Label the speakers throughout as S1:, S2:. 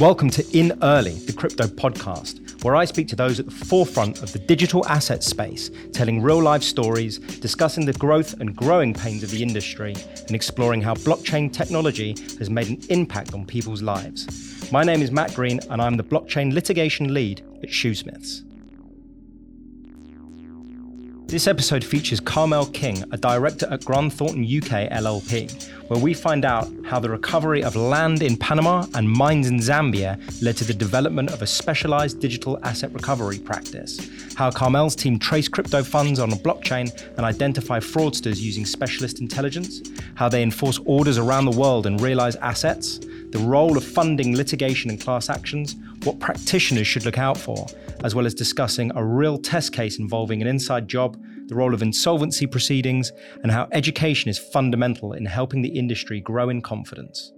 S1: Welcome to In Early, the crypto podcast, where I speak to those at the forefront of the digital asset space, telling real life stories, discussing the growth and growing pains of the industry, and exploring how blockchain technology has made an impact on people's lives. My name is Matt Green, and I'm the blockchain litigation lead at Shoosmiths. This episode features Carmel King, a director at Grant Thornton UK LLP, where we find out how the recovery of land in Panama and mines in Zambia led to the development of a specialized digital asset recovery practice, how Carmel's team trace crypto funds on a blockchain and identify fraudsters using specialist intelligence, how they enforce orders around the world and realize assets, the role of funding litigation and class actions, what practitioners should look out for, as well as discussing a real test case involving an inside job, the role of insolvency proceedings, and how education is fundamental in helping the industry grow in confidence.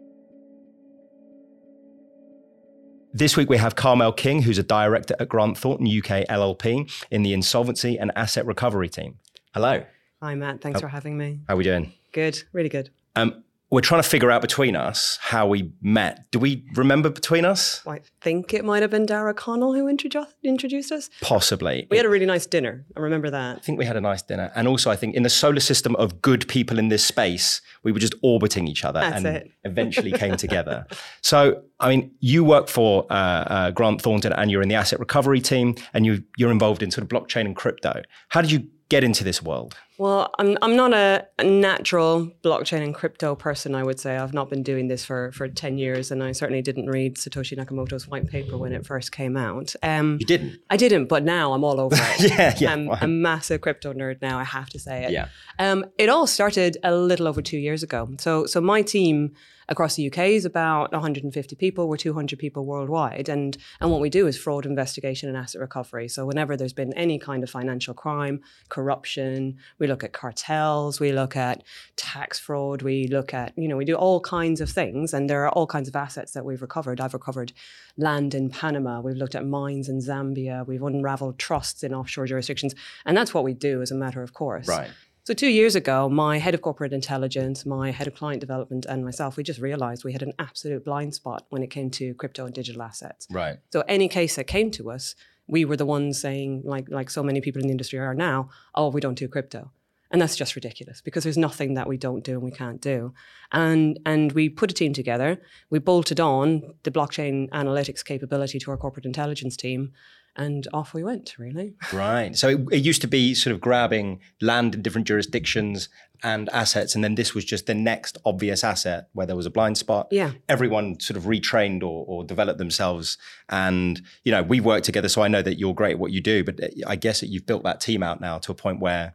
S1: This week we have Carmel King, who's a director at Grant Thornton UK LLP in the insolvency and asset recovery team. Hello.
S2: Hi, Matt. Thanks how, for having me.
S1: How are we doing?
S2: Good, really good. Um,
S1: we're trying to figure out between us how we met. Do we remember between us?
S2: I think it might have been Dara Connell who introduced introduced us.
S1: Possibly.
S2: We had a really nice dinner. I remember that.
S1: I think we had a nice dinner. And also I think in the solar system of good people in this space, we were just orbiting each other
S2: That's
S1: and
S2: it.
S1: eventually came together. So, I mean, you work for uh, uh, Grant Thornton and you're in the asset recovery team and you, you're involved in sort of blockchain and crypto. How did you get into this world?
S2: Well, I'm I'm not a, a, natural blockchain and crypto person. I would say I've not been doing this for for ten years, and I certainly didn't read Satoshi Nakamoto's white paper when it first came out.
S1: Um, you didn't?
S2: I didn't, but now I'm all over
S1: it. yeah, yeah.
S2: I'm a massive crypto nerd now. I have to say it.
S1: Yeah.
S2: Um, it all started a little over two years ago. So so my team across the UK is about 150 people. We're 200 people worldwide, and and what we do is fraud investigation and asset recovery. So whenever there's been any kind of financial crime, corruption, we look at cartels, we look at tax fraud, we look at you know we do all kinds of things, and there are all kinds of assets that we've recovered. I've recovered land in Panama. We've looked at mines in Zambia. We've unraveled trusts in offshore jurisdictions, and that's what we do as a matter of course.
S1: Right.
S2: So, two years ago, my head of corporate intelligence, my head of client development, and myself, we just realized we had an absolute blind spot when it came to crypto and digital assets.
S1: Right.
S2: So, any case that came to us, we were the ones saying, like, like so many people in the industry are now, oh, we don't do crypto. And that's just ridiculous because there's nothing that we don't do and we can't do. And and we put a team together. We bolted on the blockchain analytics capability to our corporate intelligence team and off we went really.
S1: Right. So it, it, used to be sort of grabbing land in different jurisdictions and assets and then this was just the next obvious asset where there was a blind spot.
S2: Yeah.
S1: Everyone sort of retrained or, or developed themselves. And you know we work together so i know that you're great at what you do but uh, i guess that you've built that team out now to a point where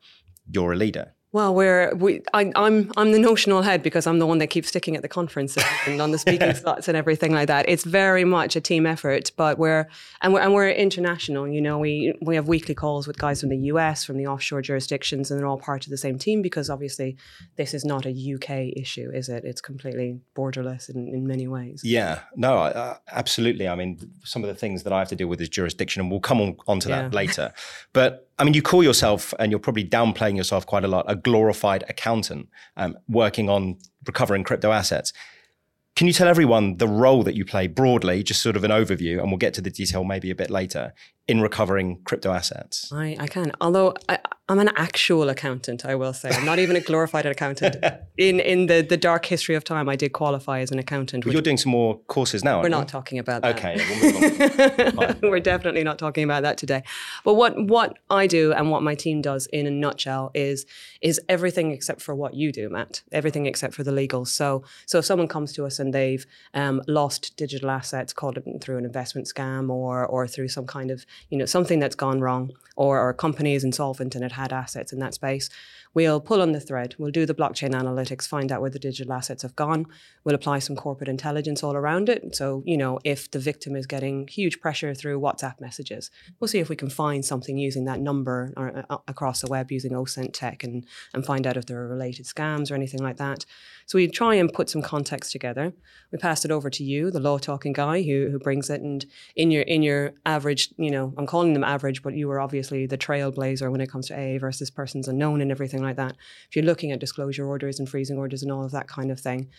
S1: you're a leader
S2: well, we're we. I, am I'm, I'm the notional head because I'm the one that keeps sticking at the conferences and on the speaking slots and everything like that. It's very much a team effort, but we're and we're and we're international. You know, we we have weekly calls with guys from the US, from the offshore jurisdictions, and they're all part of the same team because obviously this is not a UK issue, is it? It's completely borderless in, in many ways.
S1: Yeah, no, uh, absolutely. I mean, some of the things that I have to deal with is jurisdiction, and we'll come on onto that yeah. later. But I mean, you call yourself, and you're probably downplaying yourself quite a lot, a glorified accountant um, working on recovering crypto assets. Can you tell everyone the role that you play broadly, just sort of an overview, and we'll get to the detail maybe a bit later in recovering crypto assets?
S2: I, I can. Although I, am an actual accountant, I will say. I'm not even a glorified accountant. In in the, the dark history of time, I did qualify as an accountant.
S1: you're doing some more courses now.
S2: We're not
S1: you?
S2: talking about that.
S1: Okay,
S2: we'll we're definitely not talking about that today. But what what I do and what my team does in a nutshell is is everything except for what you do, Matt. Everything except for the legal. So so if someone comes to us and they've um, lost digital assets, called it through an investment scam or or through some kind of you know something that's gone wrong, or our company is insolvent and it had assets in that space, we'll pull on the thread. We'll do the blockchain analytics, find out where the digital assets have gone. We'll apply some corporate intelligence all around it. So, you know, if the victim is getting huge pressure through WhatsApp messages, we'll see if we can find something using that number or, uh, across the web using OSINT tech and, and find out if there are related scams or anything like that. So we try and put some context together. We pass it over to you, the law talking guy who, who brings it. And in your in your average, you know, I'm calling them average, but you were obviously the trailblazer when it comes to AA versus persons unknown and everything like that. If you're looking at disclosure orders and freezing orders and all of that kind of thing,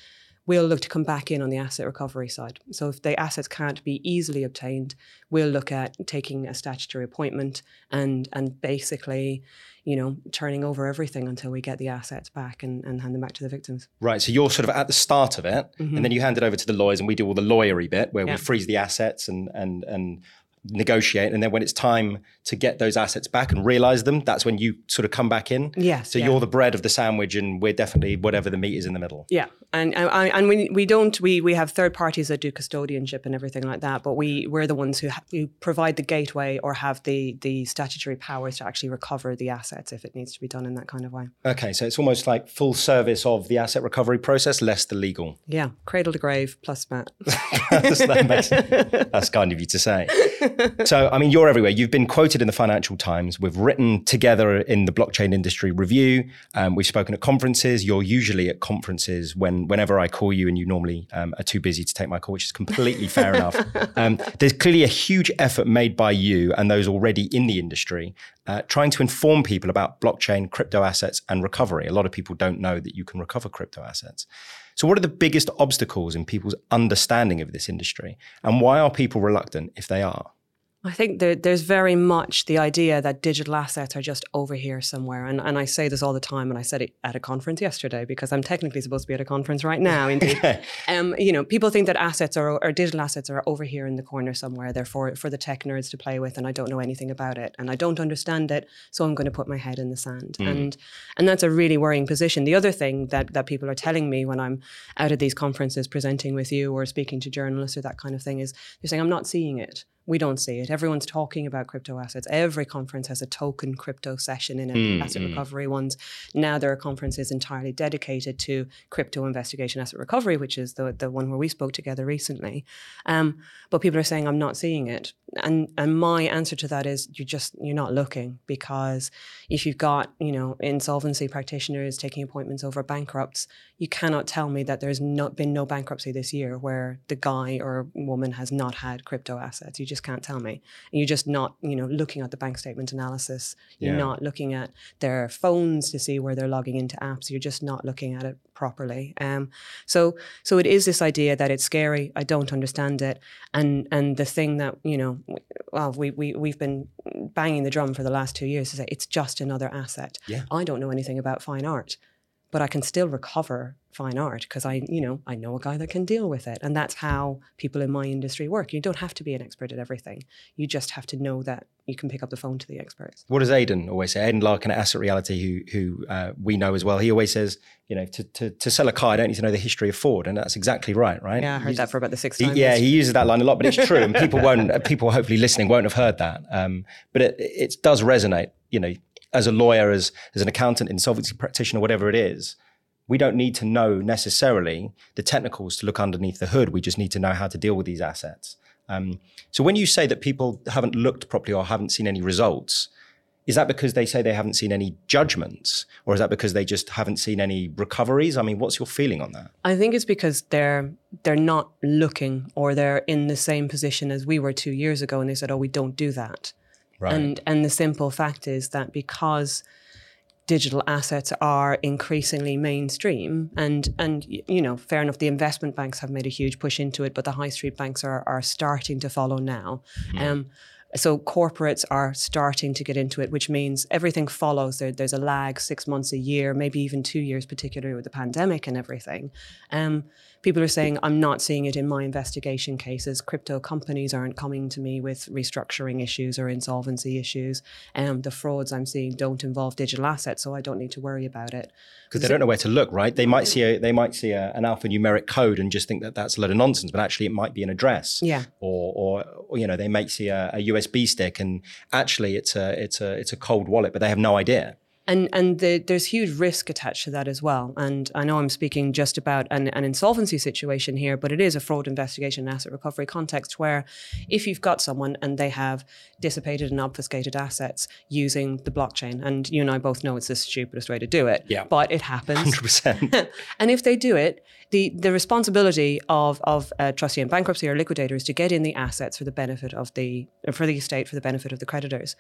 S2: we'll look to come back in on the asset recovery side. So if the assets can't be easily obtained, we'll look at taking a statutory appointment and and basically, you know, turning over everything until we get the assets back and, and hand them back to the victims.
S1: Right. So you're sort of at the start of it, mm-hmm. and then you hand it over to the lawyers, and we do all the lawyery bit where yeah. we freeze the assets and and and negotiate and then when it's time to get those assets back and realize them that's when you sort of come back in.
S2: Yes
S1: so
S2: yeah.
S1: you're the bread of the sandwich and we're definitely whatever the meat is in the middle.
S2: Yeah and and, and we, we don't we we have third parties that do custodianship and everything like that but we we're the ones who, ha- who provide the gateway or have the the statutory powers to actually recover the assets if it needs to be done in that kind of way.
S1: Okay so it's almost like full service of the asset recovery process less the legal.
S2: Yeah cradle to grave plus Matt.
S1: That's, that makes, that's kind of you to say so, I mean, you're everywhere. You've been quoted in the Financial Times. We've written together in the Blockchain Industry Review. Um, we've spoken at conferences. You're usually at conferences when whenever I call you, and you normally um, are too busy to take my call, which is completely fair enough. Um, there's clearly a huge effort made by you and those already in the industry uh, trying to inform people about blockchain, crypto assets, and recovery. A lot of people don't know that you can recover crypto assets. So, what are the biggest obstacles in people's understanding of this industry? And why are people reluctant if they are?
S2: I think there, there's very much the idea that digital assets are just over here somewhere. And, and I say this all the time, and I said it at a conference yesterday because I'm technically supposed to be at a conference right now. Indeed, um, you know, people think that assets are or digital assets are over here in the corner somewhere. They're for for the tech nerds to play with, and I don't know anything about it, and I don't understand it, so I'm going to put my head in the sand. Mm. And and that's a really worrying position. The other thing that that people are telling me when I'm out at these conferences presenting with you or speaking to journalists or that kind of thing is they're saying I'm not seeing it we don't see it. Everyone's talking about crypto assets. Every conference has a token crypto session in it, mm, asset mm. recovery ones. Now there are conferences entirely dedicated to crypto investigation asset recovery, which is the, the one where we spoke together recently. Um, but people are saying, I'm not seeing it. And and my answer to that is you just you're not looking because if you've got, you know, insolvency practitioners taking appointments over bankrupts, you cannot tell me that there's not been no bankruptcy this year where the guy or woman has not had crypto assets. You just just can't tell me. And you're just not, you know, looking at the bank statement analysis. You're yeah. not looking at their phones to see where they're logging into apps. You're just not looking at it properly. Um, so so it is this idea that it's scary. I don't understand it, and and the thing that you know, well, we we we've been banging the drum for the last two years to say it's just another asset.
S1: Yeah.
S2: I don't know anything about fine art but I can still recover fine art because I, you know, I know a guy that can deal with it. And that's how people in my industry work. You don't have to be an expert at everything. You just have to know that you can pick up the phone to the experts.
S1: What does Aidan always say? Aidan Larkin at Asset Reality, who who uh, we know as well, he always says, you know, to, to, to sell a car, I don't need to know the history of Ford, and that's exactly right, right?
S2: Yeah, I heard that for about the sixth time.
S1: He, yeah, he uses that line a lot, but it's true, and people won't, people hopefully listening won't have heard that. Um, but it, it does resonate. You know, as a lawyer, as as an accountant, insolvency practitioner, whatever it is, we don't need to know necessarily the technicals to look underneath the hood. We just need to know how to deal with these assets. Um, so when you say that people haven't looked properly or haven't seen any results, is that because they say they haven't seen any judgments, or is that because they just haven't seen any recoveries? I mean, what's your feeling on that?
S2: I think it's because they're they're not looking, or they're in the same position as we were two years ago, and they said, "Oh, we don't do that." Right. And and the simple fact is that because digital assets are increasingly mainstream and and you know fair enough the investment banks have made a huge push into it but the high street banks are are starting to follow now mm. um, so corporates are starting to get into it, which means everything follows. There, there's a lag, six months, a year, maybe even two years, particularly with the pandemic and everything. Um, people are saying, I'm not seeing it in my investigation cases. Crypto companies aren't coming to me with restructuring issues or insolvency issues. Um, the frauds I'm seeing don't involve digital assets, so I don't need to worry about it.
S1: Because they don't know where to look, right? They might see a, they might see a, an alphanumeric code and just think that that's a load of nonsense, but actually it might be an address.
S2: Yeah.
S1: Or, or, or you know, they might see a, a USB stick and actually it's a, it's a, it's a cold wallet, but they have no idea
S2: and and the, there's huge risk attached to that as well. And I know I'm speaking just about an, an, insolvency situation here, but it is a fraud investigation and asset recovery context where if you've got someone and they have dissipated and obfuscated assets using the blockchain, and you and I both know it's the stupidest way to do it,
S1: yeah.
S2: but it happens.
S1: 100%.
S2: and if they do it, the, the responsibility of, of a trustee in bankruptcy or liquidator is to get in the assets for the benefit of the, for the estate, for the benefit of the creditors.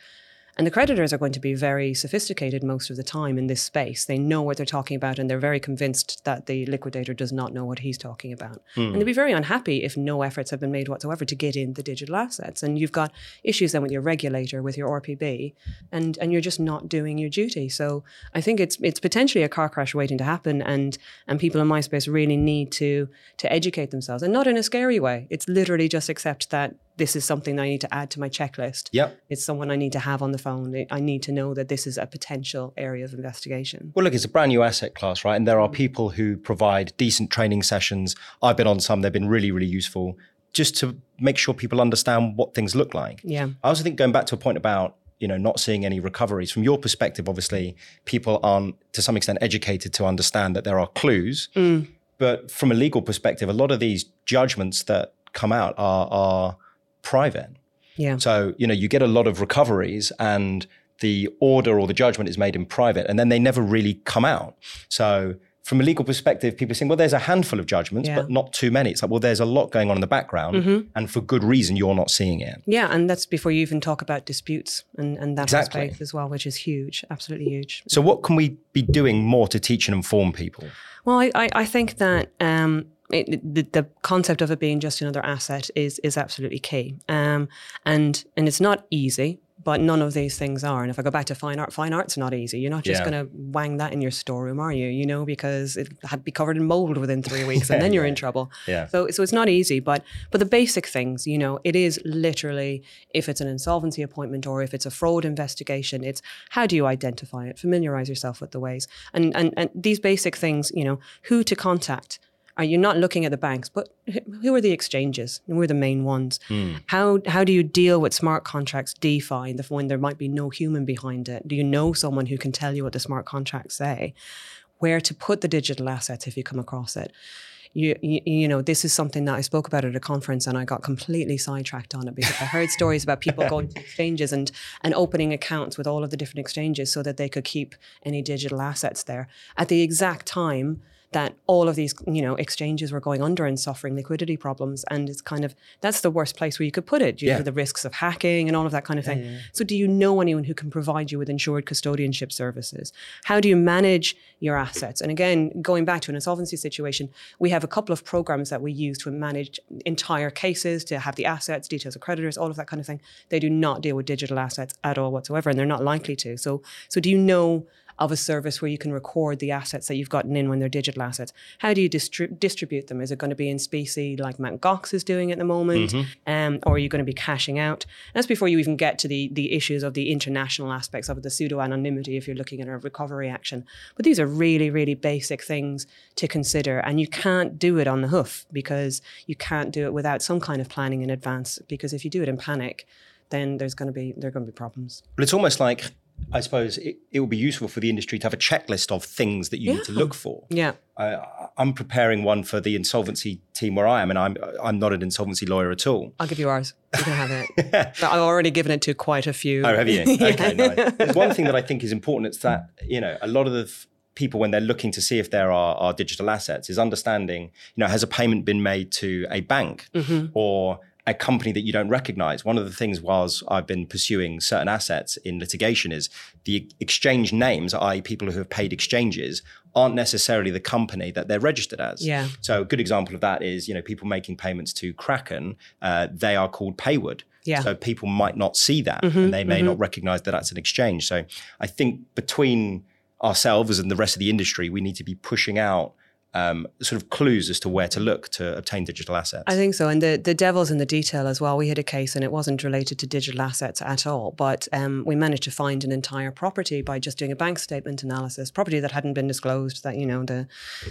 S2: And the creditors are going to be very sophisticated most of the time in this space. They know what they're talking about and they're very convinced that the liquidator does not know what he's talking about. Hmm. And they'd be very unhappy if no efforts have been made whatsoever to get in the digital assets. And you've got issues then with your regulator, with your RPB, and, and you're just not doing your duty. So I think it's it's potentially a car crash waiting to happen and and people in my space really need to to educate themselves and not in a scary way. It's literally just accept that this is something I need to add to my checklist.
S1: Yep.
S2: It's someone I need to have on the phone. I need to know that this is a potential area of investigation.
S1: Well, look, it's a brand new asset class, right? And there are people who provide decent training sessions. I've been on some, they've been really, really useful just to make sure people understand what things look like.
S2: Yeah.
S1: I also think going back to a point about you know not seeing any recoveries from your perspective obviously people aren't to some extent educated to understand that there are clues
S2: Mm.
S1: but from a legal perspective a lot of these judgments that come out are are private
S2: Yeah.
S1: so you know you get a lot of recoveries and the order or the judgment is made in private and then they never really come out so from a legal perspective people are saying well there's a handful of judgments
S2: Yeah.
S1: but not too many it's like well there's a lot going on in the background
S2: Mm-hmm.
S1: and for good reason you're not seeing it
S2: Yeah, and that's before you even talk about disputes and, and that
S1: Exactly.
S2: aspect as well, which is huge, absolutely huge.
S1: so what can we be doing more to teach and inform people
S2: Well, I, I, I think that um, it, the, the concept of it being just another asset is is absolutely key, um, and and it's not easy. But none of these things are. And if I go back to fine art, fine art's not easy. You're not just
S1: Yeah.
S2: going to wang that in your storeroom, are you? You know, because it had to be covered in mold within three weeks, and then you're in trouble.
S1: Yeah.
S2: So, so it's not easy. But but the basic things, you know, it is literally if it's an insolvency appointment or if it's a fraud investigation, it's how do you identify it? Familiarize yourself with the ways, and and and these basic things, you know, who to contact. Uh, are you not looking at the banks, but who are the exchanges? Who are the main ones? Hmm. How how do you deal with smart contracts, DeFi, the- when there might be no human behind it? Do you know someone who can tell you what the smart contracts say? Where to put the digital assets if you come across it? You, you, you know, this is something that I spoke about at a conference and I got completely sidetracked on it because I heard stories about people going to exchanges and, and opening accounts with all of the different exchanges so that they could keep any digital assets there at the exact time that all of these, you know, exchanges were going under and suffering liquidity problems. And it's kind of, that's the worst place where you could put it due
S1: Yeah.
S2: to the risks of hacking and all of that kind of thing. So do you know anyone who can provide you with insured custodianship services? How do you manage your assets? And again, going back to an insolvency situation, we have a couple of programs that we use to manage entire cases, to have the assets, details of creditors, all of that kind of thing. They do not deal with digital assets at all whatsoever, and they're not likely to. So, so do you know of a service where you can record the assets that you've gotten in when they're digital assets? How do you distri- distribute them? Is it going to be in specie like Mt. Gox is doing at the moment? Um, or are you going to be cashing out? that's before you even get to the, the issues of the international aspects of it, the pseudo anonymity if you're looking at a recovery action. But these are really, really basic things to consider. And you can't do it on the hoof because you can't do it without some kind of planning in advance. Because if you do it in panic, then there's going to be there are going to be problems.
S1: But it's almost like, I suppose, it, it would be useful for the industry to have a checklist of things that you need to look for.
S2: Yeah.
S1: I, I'm preparing one for the insolvency team where I am, and I'm I'm not an insolvency lawyer at all.
S2: I'll give you ours. You can have it. But I've already given it to quite a few.
S1: Oh, have you? Okay, nice. There's one thing that I think is important. It's that you know a lot of the people when they're looking to see if there are, are digital assets is understanding. You know, has a payment been made to a bank mm-hmm. or a company that you don't recognize? One of the things was I've been pursuing certain assets in litigation is the exchange names, i.e., people who have paid exchanges, aren't necessarily the company that they're registered as.
S2: Yeah.
S1: So a good example of that is you know people making payments to Kraken. Uh, they are called Payward.
S2: Yeah.
S1: So people might not see that and they may not recognize that that's an exchange. So I think between ourselves and the rest of the industry, we need to be pushing out um, sort of clues as to where to look to obtain digital assets.
S2: I think so. And the, the devil's in the detail as well. We had a case and it wasn't related to digital assets at all, but um, we managed to find an entire property by just doing a bank statement analysis, property that hadn't been disclosed, that, you know, the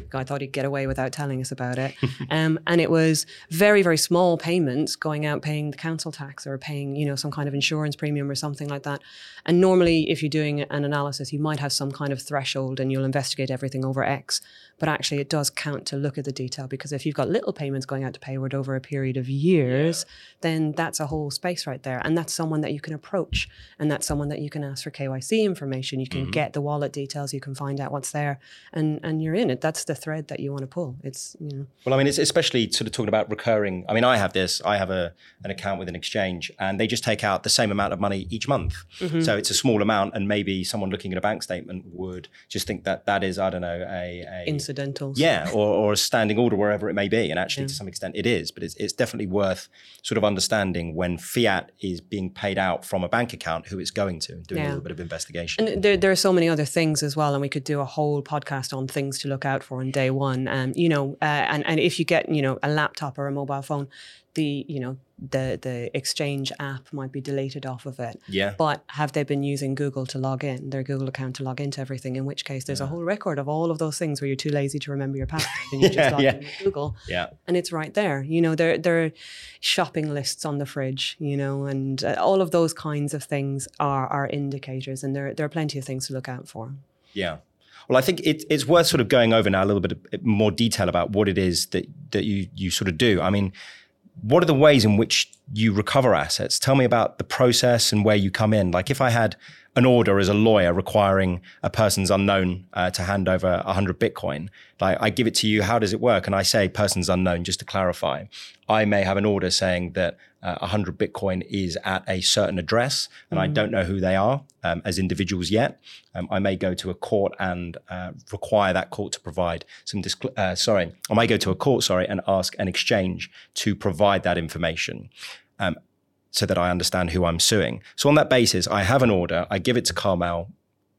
S2: guy thought he'd get away without telling us about it. um, and it was very, very small payments going out paying the council tax or paying, you know, some kind of insurance premium or something like that. And normally, if you're doing an analysis, you might have some kind of threshold and you'll investigate everything over X. But actually, it does count to look at the detail because if you've got little payments going out to payward over a period of years, then that's a whole space right there. And that's someone that you can approach and that's someone that you can ask for KYC information. You can
S1: Mm-hmm.
S2: get the wallet details, you can find out what's there and, and you're in it. That's the thread that you want to pull. It's, you know,
S1: Well, I mean, it's especially sort of talking about recurring. I mean, I have this. I have a an account with an exchange, and they just take out the same amount of money each month.
S2: Mm-hmm.
S1: So it's a small amount, and maybe someone looking at a bank statement would just think that that is, I don't know, a, a
S2: incidentals.
S1: yeah, or, or a standing order wherever it may be. And actually, to some extent, it is. But it's, it's definitely worth sort of understanding when fiat is being paid out from a bank account, who it's going to, and doing a little bit of investigation.
S2: And there, there are so many other things as well, and we could do a whole podcast on things to look out for on day one. Um, you know, uh, and and if you get you know a laptop or a mobile phone, the you know the the exchange app might be deleted off of it.
S1: yeah.
S2: But have they been using Google to log in, their Google account to log into everything? In which case, there's a whole record of all of those things where you're too lazy to remember your password and you
S1: Yeah,
S2: just log
S1: yeah.
S2: in with Google
S1: Yeah.
S2: and it's right there. You know, there there are shopping lists on the fridge. You know, and uh, all of those kinds of things are are indicators, and there there are plenty of things to look out for.
S1: Yeah. Well, I think it, it's worth sort of going over now a little bit more detail about what it is that that you you sort of do. I mean, what are the ways in which you recover assets? Tell me about the process and where you come in. Like, if I had an order as a lawyer requiring a person's unknown uh, to hand over 100 Bitcoin, like I give it to you, how does it work? And I say person's unknown just to clarify. I may have an order saying that uh, 100 Bitcoin is at a certain address, and I don't know who they are um, as individuals yet. Um, I may go to a court and uh, require that court to provide some. Discl- uh, sorry, I may go to a court, sorry, and ask an exchange to provide that information. Um, so that I understand who I'm suing. So on that basis, I have an order. I give it to Carmel.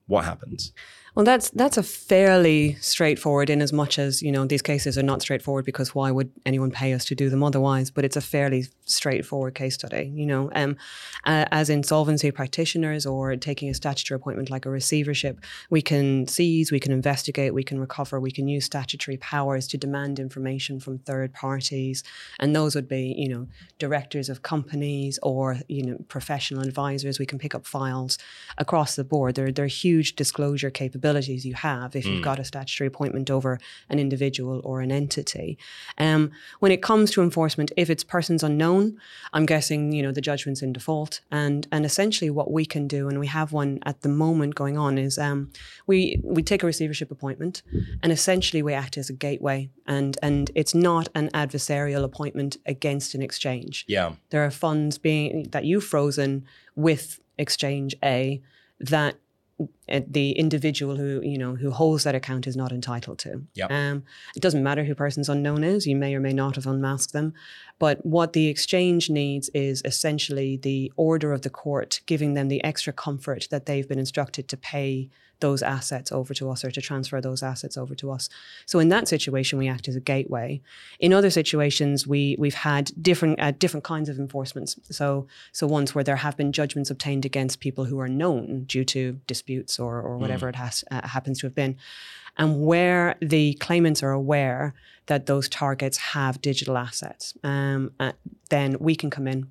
S1: What happens?
S2: Well, that's that's a fairly straightforward in as much as, you know, these cases are not straightforward because why would anyone pay us to do them otherwise? But it's a fairly straightforward case study, you know. Um, as insolvency practitioners or taking a statutory appointment like a receivership, we can seize, we can investigate, we can recover, we can use statutory powers to demand information from third parties. And those would be, you know, directors of companies or, you know, professional advisors. We can pick up files across the board. There, there are huge disclosure capabilities you have if you've got a statutory appointment over an individual or an entity. Um, when it comes to enforcement, if it's persons unknown, I'm guessing you know the judgment's in default, and and essentially what we can do, and we have one at the moment going on, is um, we we take a receivership appointment, and essentially we act as a gateway, and and it's not an adversarial appointment against an exchange
S1: Yeah.
S2: there are funds being that you've frozen with exchange A that the individual who you know who holds that account is not entitled to.
S1: Yep.
S2: Um, it doesn't matter who persons unknown is. You may or may not have unmasked them, but what the exchange needs is essentially the order of the court giving them the extra comfort that they've been instructed to pay those assets over to us or to transfer those assets over to us. So in that situation, we act as a gateway. In other situations, we we've had different uh, different kinds of enforcements. So so ones where there have been judgments obtained against people who are known due to disputes or or whatever it has uh, happens to have been, and where the claimants are aware that those targets have digital assets, um, uh, then we can come in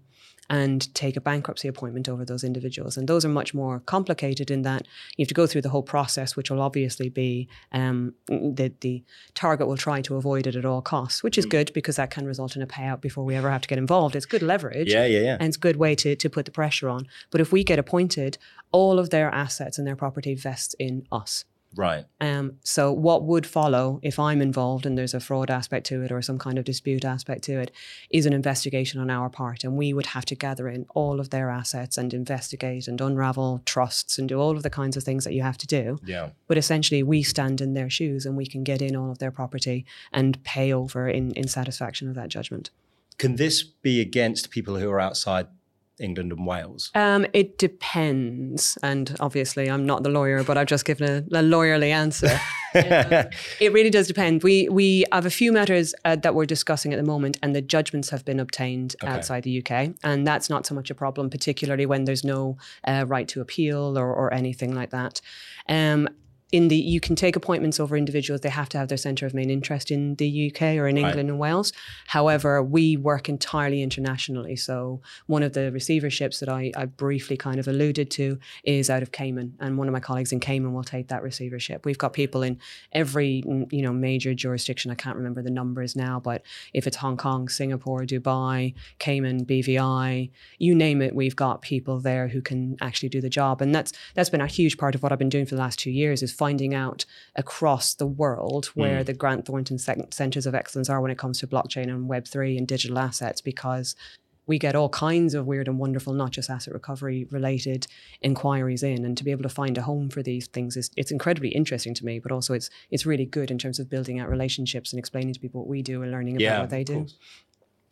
S2: and take a bankruptcy appointment over those individuals. And those are much more complicated in that you have to go through the whole process, which will obviously be um, the, the target will try to avoid it at all costs, which is good because that can result in a payout before we ever have to get involved. It's good leverage.
S1: Yeah, yeah, yeah.
S2: And it's a good way to, to put the pressure on. But if we get appointed, all of their assets and their property vests in us.
S1: Right.
S2: Um, so what would follow if I'm involved and there's a fraud aspect to it or some kind of dispute aspect to it is an investigation on our part. And we would have to gather in all of their assets and investigate and unravel trusts and do all of the kinds of things that you have to do.
S1: Yeah.
S2: But essentially we stand in their shoes and we can get in all of their property and pay over in, in satisfaction of that judgment.
S1: Can this be against people who are outside England and Wales?
S2: Um, it depends. And obviously, I'm not the lawyer, but I've just given a, a lawyerly answer. Um, it really does depend. We we have a few matters uh, that we're discussing at the moment, and the judgments have been obtained outside the UK, and that's not so much a problem, particularly when there's no uh, right to appeal or, or anything like that. Um, in the you can take appointments over individuals. They have to have their centre of main interest in the UK or in England right. and Wales. However, we work entirely internationally. So one of the receiverships that I, I briefly kind of alluded to is out of Cayman, and one of my colleagues in Cayman will take that receivership. We've got people in every mm, you know major jurisdiction. I can't remember the numbers now, but if it's Hong Kong, Singapore, Dubai, Cayman, BVI, you name it, we've got people there who can actually do the job, and that's that's been a huge part of what I've been doing for the last two years is finding out across the world where mm. the Grant Thornton centers of excellence are when it comes to blockchain and Web3 and digital assets, because we get all kinds of weird and wonderful, not just asset recovery related inquiries in, and to be able to find a home for these things is it's incredibly interesting to me. But also, it's it's really good in terms of building out relationships and explaining to people what we do and learning about yeah, what they do. Course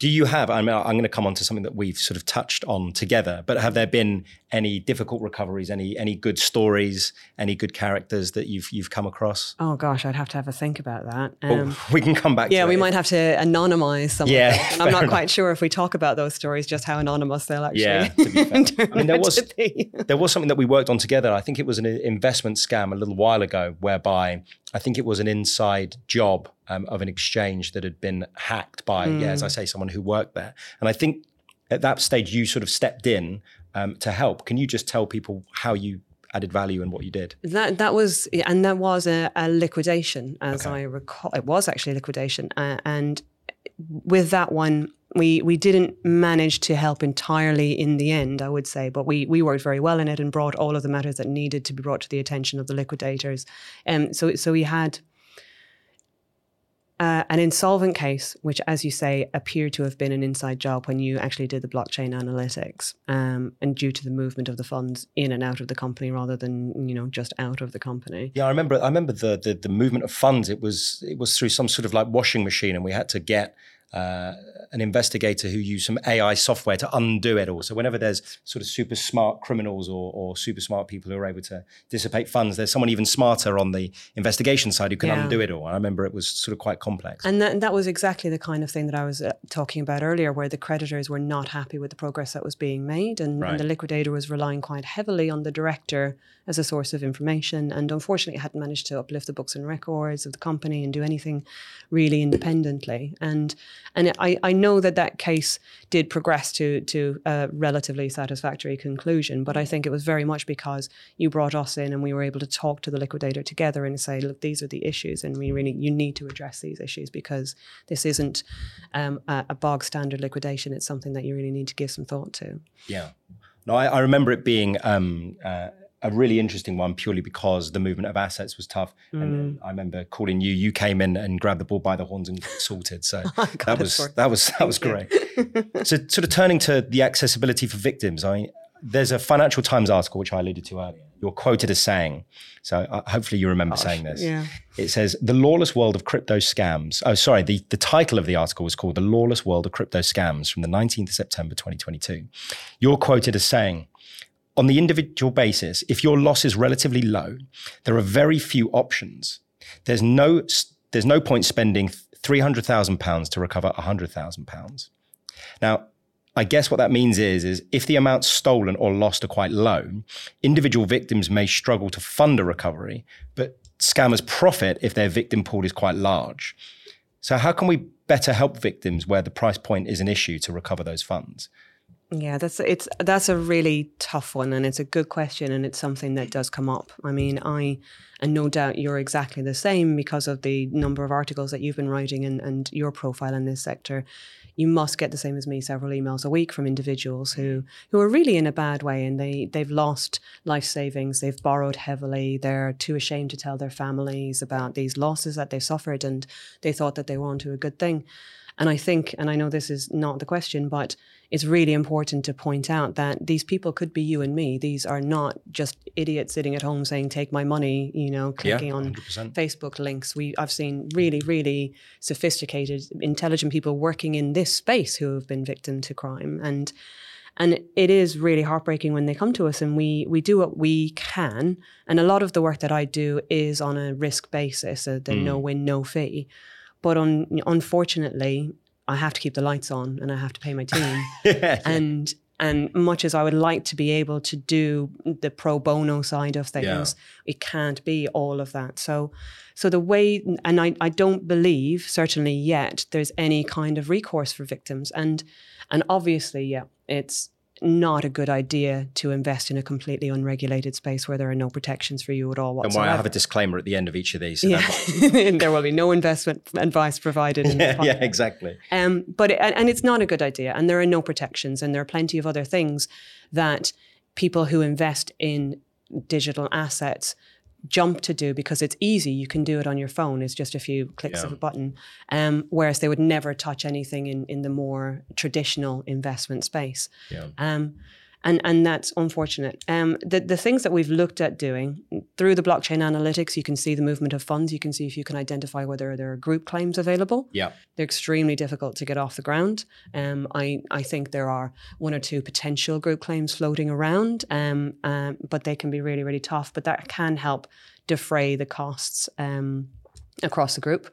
S1: do you have I mean, i'm going to come on to something that we've sort of touched on together but have there been any difficult recoveries any any good stories any good characters that you've you've come across?
S2: Oh gosh i'd have to have a think about that.
S1: Um, we can come back
S2: yeah we it. might have to anonymize some yeah i'm not enough. quite sure if we talk about those stories just how anonymous they'll actually yeah
S1: i mean there was there was something that we worked on together. I think it was an investment scam a little while ago whereby i think it was an inside job um, of an exchange that had been hacked by, mm. yeah, as I mm. say, someone who worked there. And I think at that stage you sort of stepped in um, to help. Can you just tell people how you added value and what you did?
S2: That that was, and that was a, a liquidation, as okay. I recall. It was actually liquidation, uh, and with that one. We, we didn't manage to help entirely in the end, I would say, but we, we worked very well in it and brought all of the matters that needed to be brought to the attention of the liquidators. Um, so so we had uh, an insolvent case, which, as you say, appeared to have been an inside job when you actually did the blockchain analytics, um, and due to the movement of the funds in and out of the company rather than you know just out of the company.
S1: Yeah, I remember. I remember the the, the movement of funds. It was it was through some sort of like washing machine, and we had to get uh, an investigator who used some AI software to undo it all. So whenever there's sort of super smart criminals or, or super smart people who are able to dissipate funds, there's someone even smarter on the investigation side who can yeah. undo it all. And I remember it was sort of quite complex.
S2: And that, that was exactly the kind of thing that I was uh, talking about earlier, where the creditors were not happy with the progress that was being made, and, right. and the liquidator was relying quite heavily on the director as a source of information, and unfortunately hadn't managed to uplift the books and records of the company and do anything really independently. And and I, I know that that case did progress to to a relatively satisfactory conclusion, but I think it was very much because you brought us in and we were able to talk to the liquidator together and say, look, these are the issues, and we really you need to address these issues because this isn't um, a, a bog standard liquidation. It's something that you really need to give some thought to.
S1: Yeah. No, I, I remember it being um, uh, a really interesting one purely because the movement of assets was tough. Mm. And I remember calling you. You came in and grabbed the ball by the horns and sorted. So that was that was that was great. so sort of turning to the accessibility for victims. I mean, there's a Financial Times article which I alluded to earlier. You're quoted as saying, so uh, hopefully you remember Gosh, saying this.
S2: Yeah.
S1: It says the lawless world of crypto scams. Oh, sorry. The the title of the article was called "The Lawless World of Crypto Scams" from the 19th of September 2022. You're quoted as saying on the individual basis, if your loss is relatively low, there are very few options. There's no, there's no point spending £300,000 to recover £100,000. Now, I guess what that means is, is if the amounts stolen or lost are quite low, individual victims may struggle to fund a recovery, but scammers profit if their victim pool is quite large. So, how can we better help victims where the price point is an issue to recover those funds?
S2: Yeah, that's it's that's a really tough one, and it's a good question, and it's something that does come up. I mean, I and no doubt you're exactly the same because of the number of articles that you've been writing and and your profile in this sector. You must get the same as me several emails a week from individuals who who are really in a bad way, and they they've lost life savings, they've borrowed heavily, they're too ashamed to tell their families about these losses that they've suffered, and they thought that they were onto a good thing. And I think, and I know this is not the question, but it's really important to point out that these people could be you and me. These are not just idiots sitting at home saying, take my money, you know, clicking yeah, on Facebook links. We I've seen really, really sophisticated, intelligent people working in this space who have been victim to crime. And and it is really heartbreaking when they come to us and we we do what we can. And a lot of the work that I do is on a risk basis, a the mm. no win, no fee. But un- unfortunately, I have to keep the lights on and I have to pay my team. yeah. And And much as I would like to be able to do the pro bono side of things,
S1: Yeah.
S2: it can't be all of that. So, so the way, and I, I don't believe, certainly yet, there's any kind of recourse for victims. And, and obviously, yeah, it's not a good idea to invest in a completely unregulated space where there are no protections for you at all whatsoever.
S1: And why I have a disclaimer at the end of each of these. So
S2: yeah, there will be no investment advice provided. In
S1: yeah, yeah, exactly.
S2: Um, but it, and it's not a good idea, and there are no protections, and there are plenty of other things that people who invest in digital assets jump to do because it's easy. You can do it on your phone. It's just a few clicks
S1: Yeah.
S2: of a button. Um, whereas they would never touch anything in in the more traditional investment space.
S1: Yeah.
S2: Um, and and that's unfortunate. Um, the the things that we've looked at doing through the blockchain analytics, you can see the movement of funds. You can see if you can identify whether there are group claims available.
S1: Yeah.
S2: They're extremely difficult to get off the ground. Um, I I think there are one or two potential group claims floating around, um, um, but they can be really really tough. But that can help defray the costs um, across the group.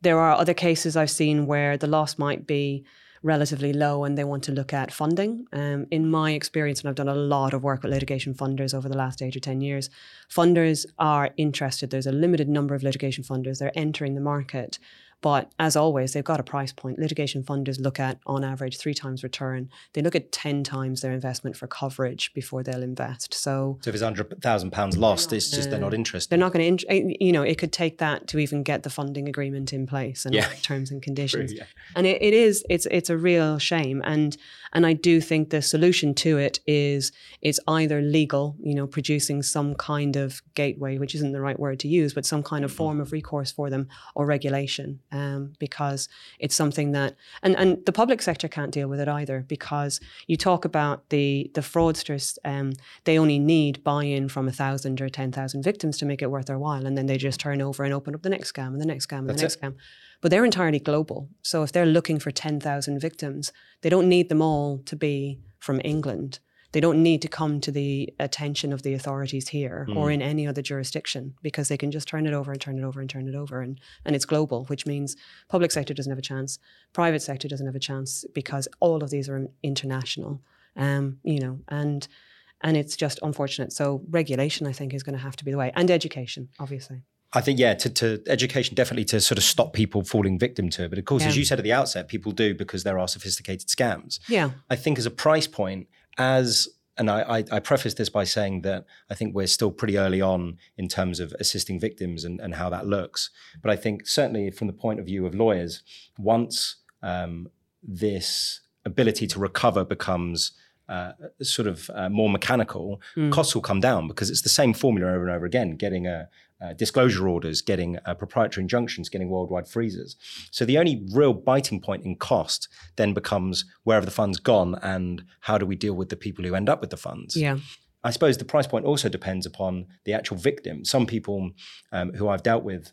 S2: There are other cases I've seen where the loss might be relatively low and they want to look at funding. Um, in my experience, and I've done a lot of work with litigation funders over the last eight or 10 years, funders are interested. There's a limited number of litigation funders, they're entering the market. But as always, they've got a price point. Litigation funders look at, on average, three times return. They look at 10 times their investment for coverage before they'll invest. So
S1: So if it's hundred thousand pounds lost, it's just they're not interested.
S2: they're not going to, eh, you know, it could take that to even get the funding agreement in place and
S1: Yeah.
S2: terms and conditions.
S1: yeah.
S2: And it, it is, it's it's a real shame. And and I do think the solution to it is it's either legal, you know, producing some kind of gateway, which isn't the right word to use, but some kind of mm-hmm. form of recourse for them, or regulation, um, because it's something that and and the public sector can't deal with it either because you talk about the the fraudsters, um, they only need buy-in from a thousand or ten thousand victims to make it worth their while, and then they just turn over and open up the next scam and the next scam and
S1: That's
S2: the next scam. But they're entirely global. So if they're looking for 10,000 victims, they don't need them all to be from England. They don't need to come to the attention of the authorities here or in any other jurisdiction because they can just turn it over and turn it over and turn it over. And, and it's global, which means public sector doesn't have a chance, private sector doesn't have a chance because all of these are international, um, you know, and and it's just unfortunate. So regulation, I think, is going to have to be the way, and education, obviously.
S1: I think yeah, to, to education definitely to sort of stop people falling victim to it. But of course, as you said at the outset, people do because there are sophisticated scams.
S2: Yeah,
S1: I think as a price point, as and I, I, I preface this by saying that I think we're still pretty early on in terms of assisting victims and, and how that looks. But I think certainly from the point of view of lawyers, once um, this ability to recover becomes uh, sort of uh, more mechanical, costs will come down because it's the same formula over and over again. Getting a, uh, disclosure orders, getting uh, proprietary injunctions, getting worldwide freezers. So the only real biting point in cost then becomes where have the funds gone and how do we deal with the people who end up with the funds?
S2: yeah,
S1: I suppose the price point also depends upon the actual victim. Some people um, who I've dealt with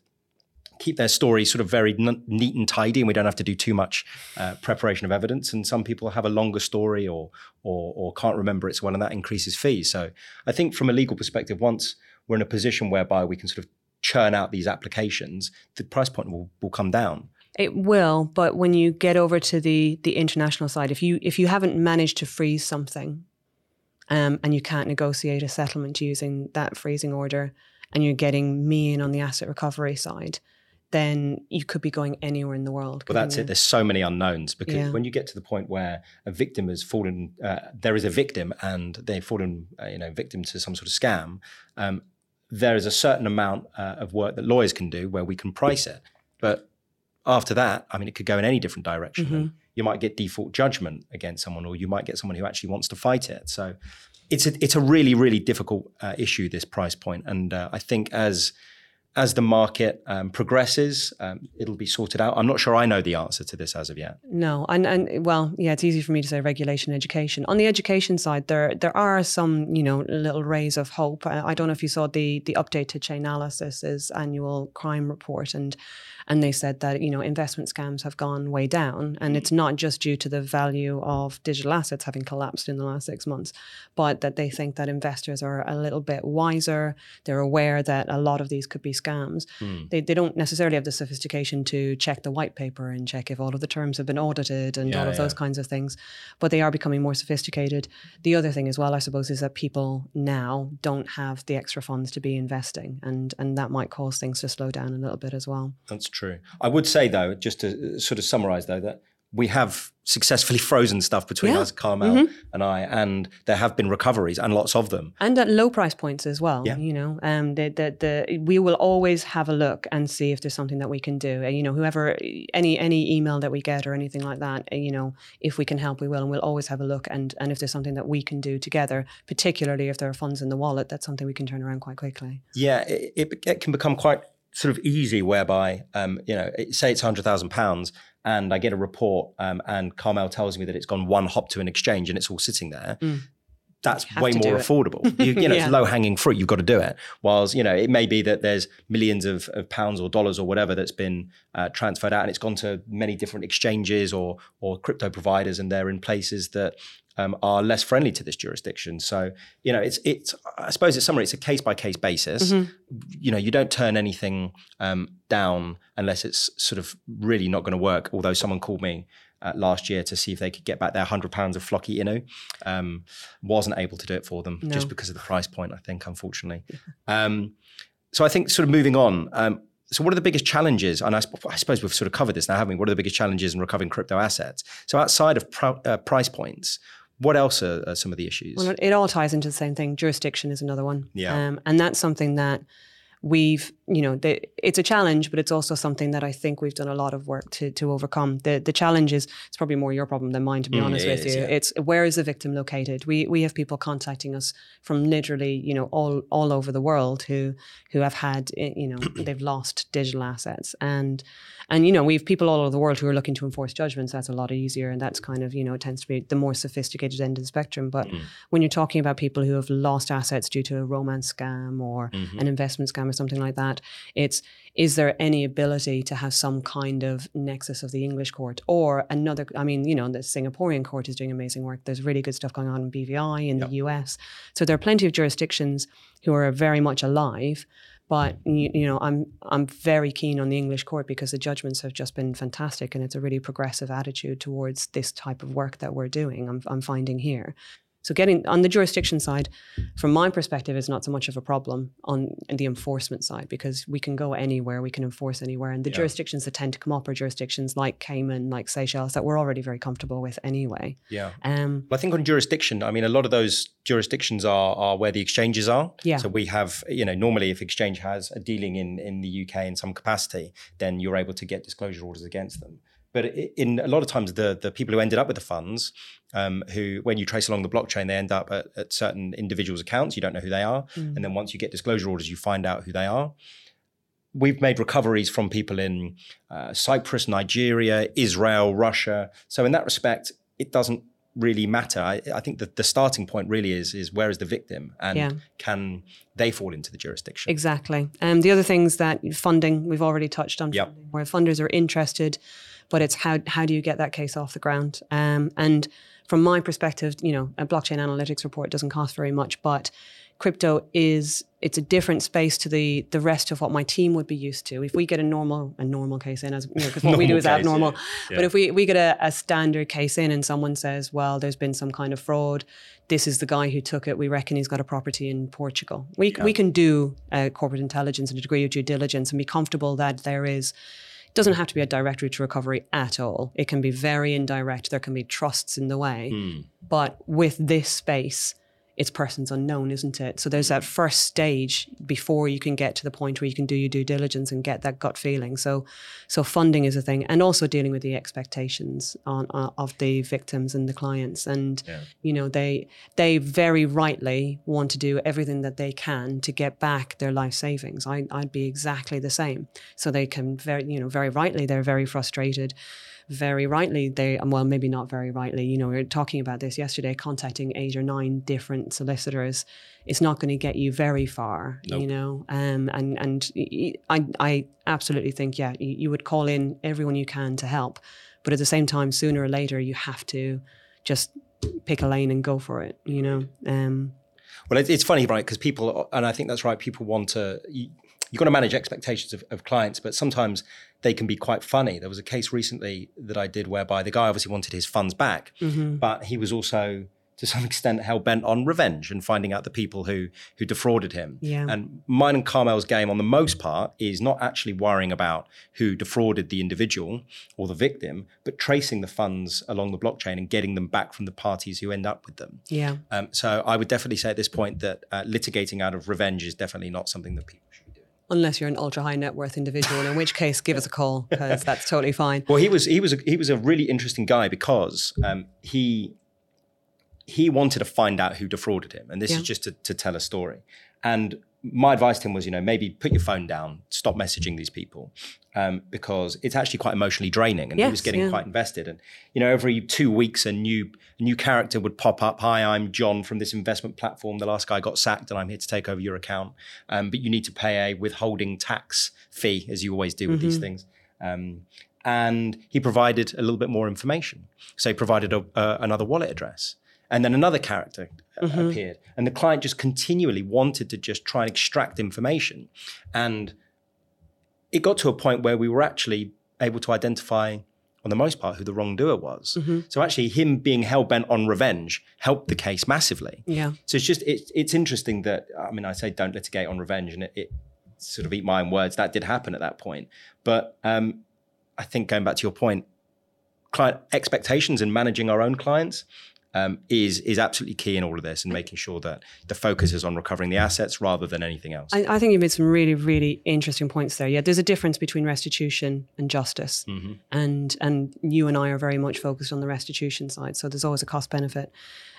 S1: keep their story sort of very n- neat and tidy, and we don't have to do too much uh, preparation of evidence. And some people have a longer story or, or or can't remember it so well, and that increases fees. So I think from a legal perspective, once we're in a position whereby we can sort of churn out these applications, the price point will, will come down.
S2: It will, but when you get over to the the international side, if you if you haven't managed to freeze something, um, and you can't negotiate a settlement using that freezing order, and you're getting me in on the asset recovery side, then you could be going anywhere in the world.
S1: Well, that's
S2: couldn't
S1: it. There's so many unknowns because
S2: Yeah.
S1: when you get to the point where a victim has fallen, uh, there is a victim and they've fallen, uh, you know, victim to some sort of scam. Um, there is a certain amount uh, of work that lawyers can do where we can price it. But after that, I mean, it could go in any different direction.
S2: Mm-hmm.
S1: You might get default judgment against someone, or you might get someone who actually wants to fight it. So it's a it's a really really difficult uh, issue this price point, and uh, I think as as the market um, progresses, um, it'll be sorted out. I'm not sure I know the answer to this as of yet.
S2: No, and and well, yeah, it's easy for me to say regulation, education. On the education side, there there are some you know little rays of hope. I, don't know if you saw the the update to annual crime report, and and they said that you know investment scams have gone way down, and it's not just due to the value of digital assets having collapsed in the last six months, but that they think that investors are a little bit wiser. They're aware that a lot of these could be scams. They, they don't necessarily have the sophistication to check the white paper and check if all of the terms have been audited and
S1: Yeah,
S2: all of those kinds of things. But they are becoming more sophisticated. The other thing as well, I suppose, is that people now don't have the extra funds to be investing, and and that might cause things to slow down a little bit as well.
S1: That's true. I would say though, just to uh, sort of summarize though, that we have successfully frozen stuff between
S2: Yeah.
S1: us, Carmel and I, and there have been recoveries and lots of them.
S2: and at low price points as well.
S1: Yeah.
S2: You know, um, the, the the we will always have a look and see if there's something that we can do. And, you know, whoever any any email that we get or anything like that, you know, if we can help, we will, and we'll always have a look. And and if there's something that we can do together, particularly if there are funds in the wallet, that's something we can turn around quite quickly.
S1: Yeah, it, it, it can become quite sort of easy whereby, um, you know, say it's hundred thousand pounds, and I get a report, um, and Carmel tells me that it's gone one hop to an exchange and it's all sitting there. That's way more affordable. You, you know,
S2: Yeah.
S1: it's low hanging fruit. You've got to do it. Whilst you know, it may be that there's millions of, of pounds or dollars or whatever that's been uh, transferred out, and it's gone to many different exchanges or or crypto providers, and they're in places that um, are less friendly to this jurisdiction. So you know, it's it's. I suppose it's summary. It's a case by case basis. You know, you don't turn anything um, down unless it's sort of really not going to work. Although someone called me. Uh, last year to see if they could get back their hundred pounds of Floki Inu, um, wasn't able to do it for them just because of the price point. I think, unfortunately. Um, so I think, sort of moving on. Um, so, what are the biggest challenges? And I, sp- I suppose we've sort of covered this now, haven't we? What are the biggest challenges in recovering crypto assets? So, outside of pr- uh, price points, what else are, are some of the issues?
S2: Well, it all ties into the same thing. Jurisdiction is another one.
S1: Yeah.
S2: Um, and that's something that we've, you know, the, it's a challenge, but it's also something that I think we've done a lot of work to to overcome. The the challenge is it's probably more your problem than mine, to be
S1: Mm,
S2: honest with
S1: is,
S2: you.
S1: yeah.
S2: It's where is the victim located? We we have people contacting us from literally, you know, all all over the world who who have had, eh, you know, they've lost digital assets and and you know we've people all over the world who are looking to enforce judgments. That's a lot easier, and that's kind of you know it tends to be the more sophisticated end of the spectrum. But mm. when you're talking about people who have lost assets due to a romance scam or mm-hmm. an investment scam or something like that, it's is there any ability to have some kind of nexus of the English court or another? I mean, you know, the Singaporean court is doing amazing work. There's really good stuff going on in BVI in the US. So there are plenty of jurisdictions who are very much alive. But you, you know, I'm I'm very keen on the English court because the judgments have just been fantastic, and it's a really progressive attitude towards this type of work that we're doing. I'm I'm finding here. So getting on the jurisdiction side, from my perspective, is not so much of a problem on the enforcement side because we can go anywhere, we can enforce anywhere, and the jurisdictions that tend to come up are jurisdictions like Cayman, like Seychelles, that we're already very comfortable with anyway.
S1: yeah.
S2: Um,
S1: Well, I think on jurisdiction, I mean, a lot of those jurisdictions are are where the exchanges are.
S2: Yeah.
S1: So we have, you know, normally if exchange has a dealing in in the UK in some capacity, then you're able to get disclosure orders against them. But in a lot of times, the the people who ended up with the funds, um, who when you trace along the blockchain, they end up at, at certain individuals' accounts. You don't know who they are, and then once you get disclosure orders, you find out who they are. We've made recoveries from people in uh, Cyprus, Nigeria, Israel, Russia. So in that respect, it doesn't really matter. I, I think that the starting point really is is where is the victim and
S2: Yeah.
S1: can they fall into the jurisdiction?
S2: Exactly. Um, the other things that funding we've already touched on,
S1: Yep.
S2: funding, where funders are interested, but it's how how do you get that case off the ground? Um, and from my perspective, you know, a blockchain analytics report doesn't cost very much, but crypto is it's a different space to the the rest of what my team would be used to. If we get a normal a normal case in, as you know, because what we do is
S1: case,
S2: abnormal.
S1: yeah.
S2: But if we we get a, a standard case in and someone says, well, there's been some kind of fraud, this is the guy who took it. We reckon he's got a property in Portugal. We we can do uh, corporate intelligence and a degree of due diligence and be comfortable that there is. It doesn't have to be a direct route to recovery at all. It can be very indirect. There can be trusts in the way. Hmm. But with this space, it's persons unknown, isn't it? So there's that first stage before you can get to the point where you can do your due diligence and get that gut feeling. So, so funding is a thing, and also dealing with the expectations on uh, of the victims and the clients. And you know, they they very rightly want to do everything that they can to get back their life savings. I, I'd be exactly the same. So they can very, you know, very rightly they're very frustrated very rightly they well maybe not very rightly you know we were talking about this yesterday contacting eight or nine different solicitors it's not going to get you very far you know um and and I absolutely think yeah you, you would call in everyone you can to help but at the same time sooner or later you have to just pick a lane and go for it you know um
S1: Well, it's funny, right? Because people, and I think that's right. People want to. You, you've got to manage expectations of, of clients, but sometimes they can be quite funny. There was a case recently that I did whereby the guy obviously wanted his funds back,
S2: Mm-hmm.
S1: but he was also to some extent hell bent on revenge and finding out the people who who defrauded him.
S2: Yeah.
S1: And mine and Carmel's game, on the most part, is not actually worrying about who defrauded the individual or the victim, but tracing the funds along the blockchain and getting them back from the parties who end up with them.
S2: Yeah.
S1: Um, so I would definitely say at this point that uh, litigating out of revenge is definitely not something that people should be doing.
S2: Unless you're an ultra high net worth individual, in which case give us a call because that's totally fine.
S1: Well, he was he was a, he was a really interesting guy because um, he he wanted to find out who defrauded him, and this
S2: Yeah.
S1: is just to, to tell a story. And my advice to him was, you know, maybe put your phone down, stop messaging these people, um, because it's actually quite emotionally draining. And he was getting
S2: yeah.
S1: quite invested. And you know, every two weeks, a new a new character would pop up. Hi, I'm John from this investment platform. The last guy got sacked, and I'm here to take over your account. Um, but you need to pay a withholding tax fee, as you always do with these things. Um, and he provided a little bit more information. So he provided a, uh, another wallet address. And then another character uh, appeared. And the client just continually wanted to just try and extract information. And it got to a point where we were actually able to identify, on the most part, who the wrongdoer was. So actually, him being hell bent on revenge helped the case massively.
S2: Yeah.
S1: So it's just it's it's interesting that I mean I say don't litigate on revenge, and it, it sort of eat my own words. That did happen at that point, but um, I think going back to your point, client expectations and managing our own clients um, is is absolutely key in all of this, and making sure that the focus is on recovering the assets rather than anything else.
S2: I, I think you made some really, really interesting points there. Yeah, there's a difference between restitution and justice, and and you and I are very much focused on the restitution side. So there's always a cost benefit,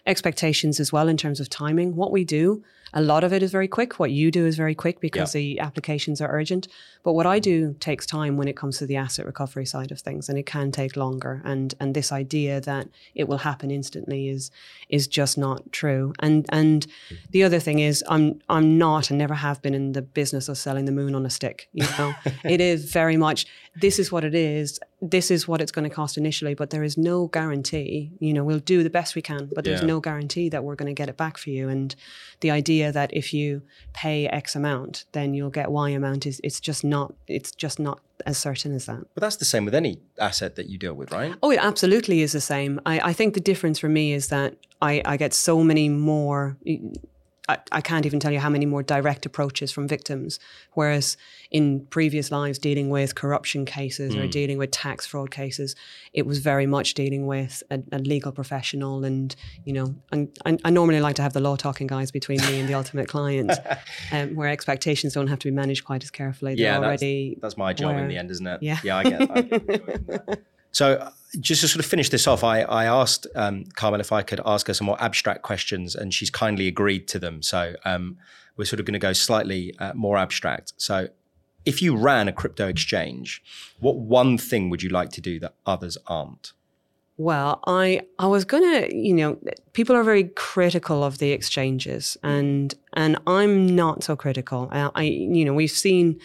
S2: expectations as well in terms of timing. What we do, a lot of it is very quick. What you do is very quick because the applications are urgent. But what I do takes time when it comes to the asset recovery side of things, and it can take longer. And and this idea that it will happen instantly is is just not true. And and the other thing is, I'm I'm not and never have been in the business of selling the moon on a stick. You know, it is very much this is what it is. This is what it's going to cost initially, but there is no guarantee. You know, we'll do the best we can, but there's
S1: Yeah.
S2: no guarantee that we're going to get it back for you. And the idea that if you pay X amount, then you'll get Y amount is it's just not it's just not as certain as that.
S1: but that's the same with any asset that you deal with, right?
S2: Oh, it absolutely is the same. I, I think the difference for me is that I, I get so many more. I, I can't even tell you how many more direct approaches from victims. Whereas in previous lives, dealing with corruption cases or dealing with tax fraud cases, it was very much dealing with a, a legal professional. And, you know, and, I, I normally like to have the law talking guys between me and the ultimate client, um, where expectations don't have to be managed quite as carefully. They're
S1: Yeah, that's-
S2: already.
S1: That's my job in the end, isn't it?
S2: Yeah.
S1: Yeah, I get, I get So, uh, just to sort of finish this off, I, I asked um, Carmel if I could ask her some more abstract questions, and she's kindly agreed to them. So, um, we're sort of going to go slightly uh, more abstract. So, if you ran a crypto exchange, what one thing would you like to do that others aren't?
S2: Well, I I was gonna, you know, people are very critical of the exchanges, and and I'm not so critical. I, I you know, we've seen.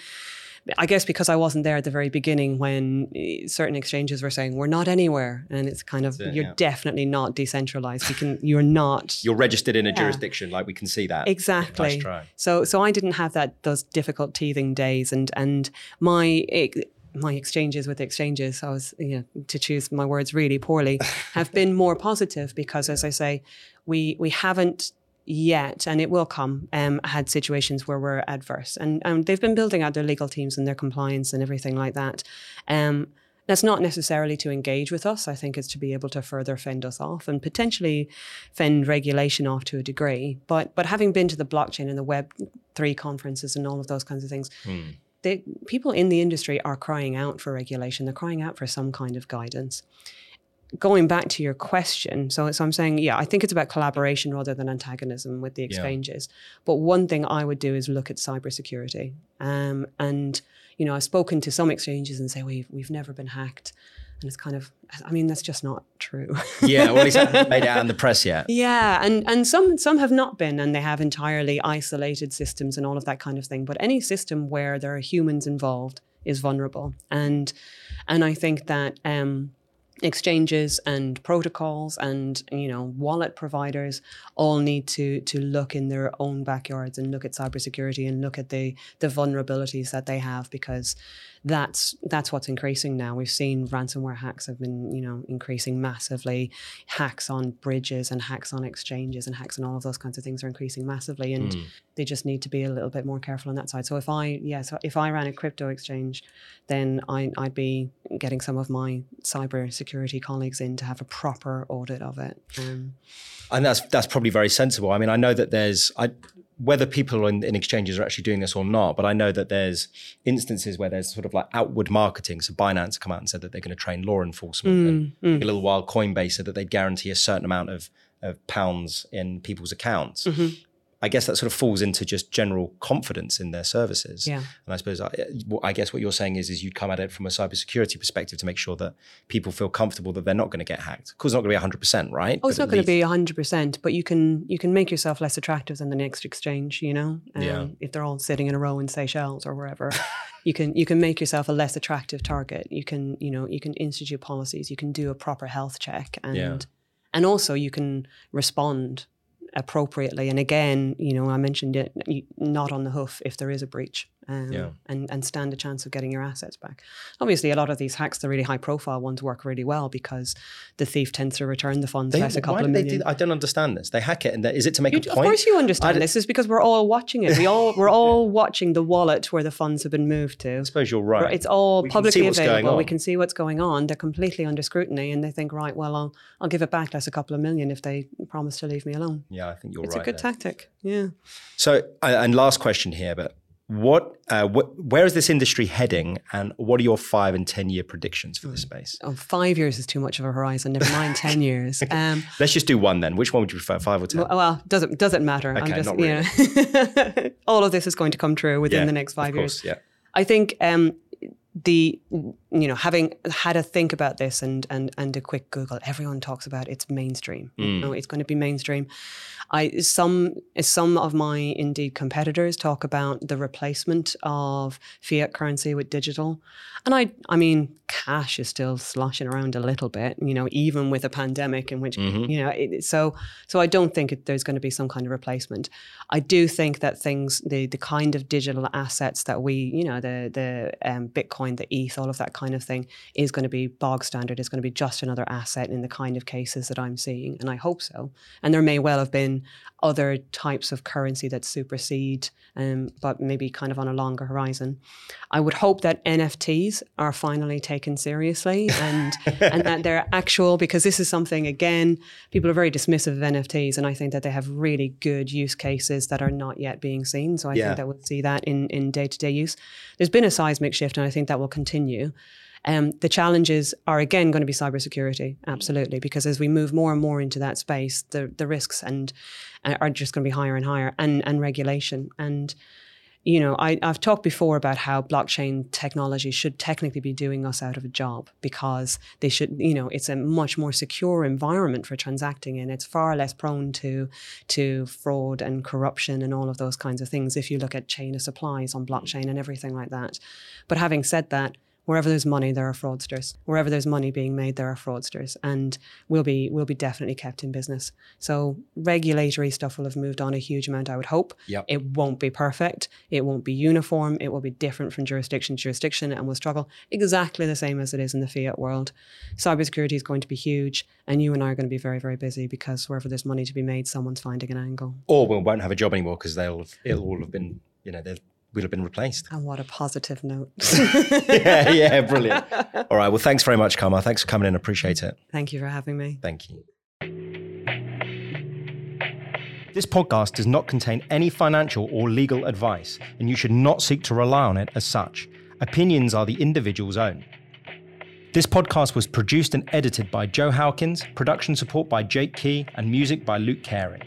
S2: I guess because I wasn't there at the very beginning when eh, certain exchanges were saying we're not anywhere, and it's kind of
S1: it,
S2: you're
S1: yeah.
S2: definitely not decentralized. You can you're not
S1: You're registered in a jurisdiction, like we can see that.
S2: exactly.
S1: Nice try.
S2: So so I didn't have that those difficult teething days, and and my. ex- my exchanges with exchanges, I was, you know, to choose my words really poorly, have been more positive because, as I say, we we haven't yet, and it will come, um, had situations where we're adverse, and um, they've been building out their legal teams and their compliance and everything like that. Um, that's not necessarily to engage with us. I think it's to be able to further fend us off and potentially fend regulation off to a degree. But but having been to the blockchain and the Web three conferences and all of those kinds of things, they, people in the industry are crying out for regulation. They're crying out for some kind of guidance. Going back to your question, so, so I'm saying, yeah, I think it's about collaboration rather than antagonism with the exchanges. But one thing I would do is look at cybersecurity. Um, and, you know, I've spoken to some exchanges and say, we've, we've never been hacked. And it's kind of, I mean, that's just not true.
S1: Yeah, well, at least I haven't made it out in the press yet.
S2: Yeah, and and some some have not been, and they have entirely isolated systems and all of that kind of thing. But any system where there are humans involved is vulnerable, and and I think that um, exchanges and protocols and you know wallet providers all need to to look in their own backyards and look at cybersecurity and look at the the vulnerabilities that they have because that's that's what's increasing now. We've seen ransomware hacks have been you know increasing massively. Hacks on bridges and hacks on exchanges and hacks and all of those kinds of things are increasing massively, and mm. they just need to be a little bit more careful on that side. So if I yeah, so if I ran a crypto exchange, then I, I'd be getting some of my cyber security colleagues in to have a proper audit of it. Um,
S1: and that's that's probably very sensible. I mean, I know that there's I whether people in, in, exchanges are actually doing this or not, but I know that there's instances where there's sort of like outward marketing. So Binance come out and said that they're going to train law enforcement. Mm, and mm. a little while Coinbase said that they'd guarantee a certain amount of, of pounds in people's accounts. Mm-hmm. I guess that sort of falls into just general confidence in their services.
S2: Yeah.
S1: And I suppose I, I, guess what you're saying is is you'd come at it from a cybersecurity perspective to make sure that people feel comfortable that they're not going to get hacked. Of course, it's not going to be 100, percent right?
S2: Oh, it's but not going to be 100, percent but you can you can make yourself less attractive than the next exchange. You know,
S1: um, yeah.
S2: If they're all sitting in a row in Seychelles or wherever. you can you can make yourself a less attractive target. You can you know you can institute policies. You can do a proper health check, and yeah. and also you can respond appropriately. And again, you know, I mentioned it, not on the hoof if there is a breach um, yeah. and, and stand a chance of getting your assets back. Obviously, a lot of these hacks, the really high profile ones, work really well because the thief tends to return the funds they, less a couple of million.
S1: Do, I don't understand this. They hack it, and is it to make
S2: you,
S1: a point?
S2: Of course, you understand this. Is because we're all watching it. We all we're all watching the wallet where the funds have been moved to.
S1: I suppose you're right.
S2: It's all we publicly available. We can see what's going on. They're completely under scrutiny, and they think, right, well, I'll I'll give it back less a couple of million if they promise to leave me alone.
S1: Yeah, I think you're
S2: it's
S1: right.
S2: It's a good
S1: there.
S2: tactic. Yeah.
S1: So, and last question here, but what, uh, wh- where is this industry heading, and what are your five and ten year predictions for this hmm. space?
S2: Oh, five years is too much of a horizon. Never mind ten years. Um,
S1: Let's just do one then. Which one would you prefer, five or ten?
S2: Well, well doesn't doesn't matter.
S1: Okay,
S2: I'm just,
S1: not really.
S2: all of this is going to come true within
S1: yeah,
S2: the next five
S1: course,
S2: years.
S1: Yeah.
S2: I think um, the you know having had a think about this and and and a quick google everyone talks about it's mainstream mm. you know, it's going to be mainstream i some some of my indeed competitors talk about the replacement of fiat currency with digital and i i mean cash is still sloshing around a little bit you know even with a pandemic in which mm-hmm. you know it, so so i don't think it, there's going to be some kind of replacement i do think that things the the kind of digital assets that we you know the the um, bitcoin the eth all of that that kind of thing is going to be bog standard, is going to be just another asset in the kind of cases that I'm seeing. And I hope so. And there may well have been other types of currency that supersede, um, but maybe kind of on a longer horizon. I would hope that NFTs are finally taken seriously and, and that they're actual, because this is something, again, people are very dismissive of NFTs. And I think that they have really good use cases that are not yet being seen. So I
S1: yeah.
S2: think that we'll see that in, in day-to-day use. There's been a seismic shift and I think that will continue. Um, the challenges are again going to be cybersecurity, absolutely, because as we move more and more into that space, the the risks and uh, are just going to be higher and higher, and and regulation. And you know, I, I've talked before about how blockchain technology should technically be doing us out of a job because they should, you know, it's a much more secure environment for transacting in. It's far less prone to to fraud and corruption and all of those kinds of things if you look at chain of supplies on blockchain and everything like that. But having said that, wherever there's money, there are fraudsters. Wherever there's money being made, there are fraudsters, and we'll be we'll be definitely kept in business. So regulatory stuff will have moved on a huge amount. I would hope.
S1: Yep.
S2: It won't be perfect. It won't be uniform. It will be different from jurisdiction to jurisdiction, and we'll struggle exactly the same as it is in the fiat world. Cybersecurity is going to be huge, and you and I are going to be very very busy because wherever there's money to be made, someone's finding an angle.
S1: Or we won't have a job anymore because they'll have, it'll all have been you know they'll we'd have been replaced.
S2: And what a positive note.
S1: yeah, yeah, brilliant. All right. Well, thanks very much, Carmel. Thanks for coming in. Appreciate it.
S2: Thank you for having me.
S1: Thank you. This podcast does not contain any financial or legal advice, and you should not seek to rely on it as such. Opinions are the individual's own. This podcast was produced and edited by Joe Howkins, production support by Jake Key, and music by Luke Carey.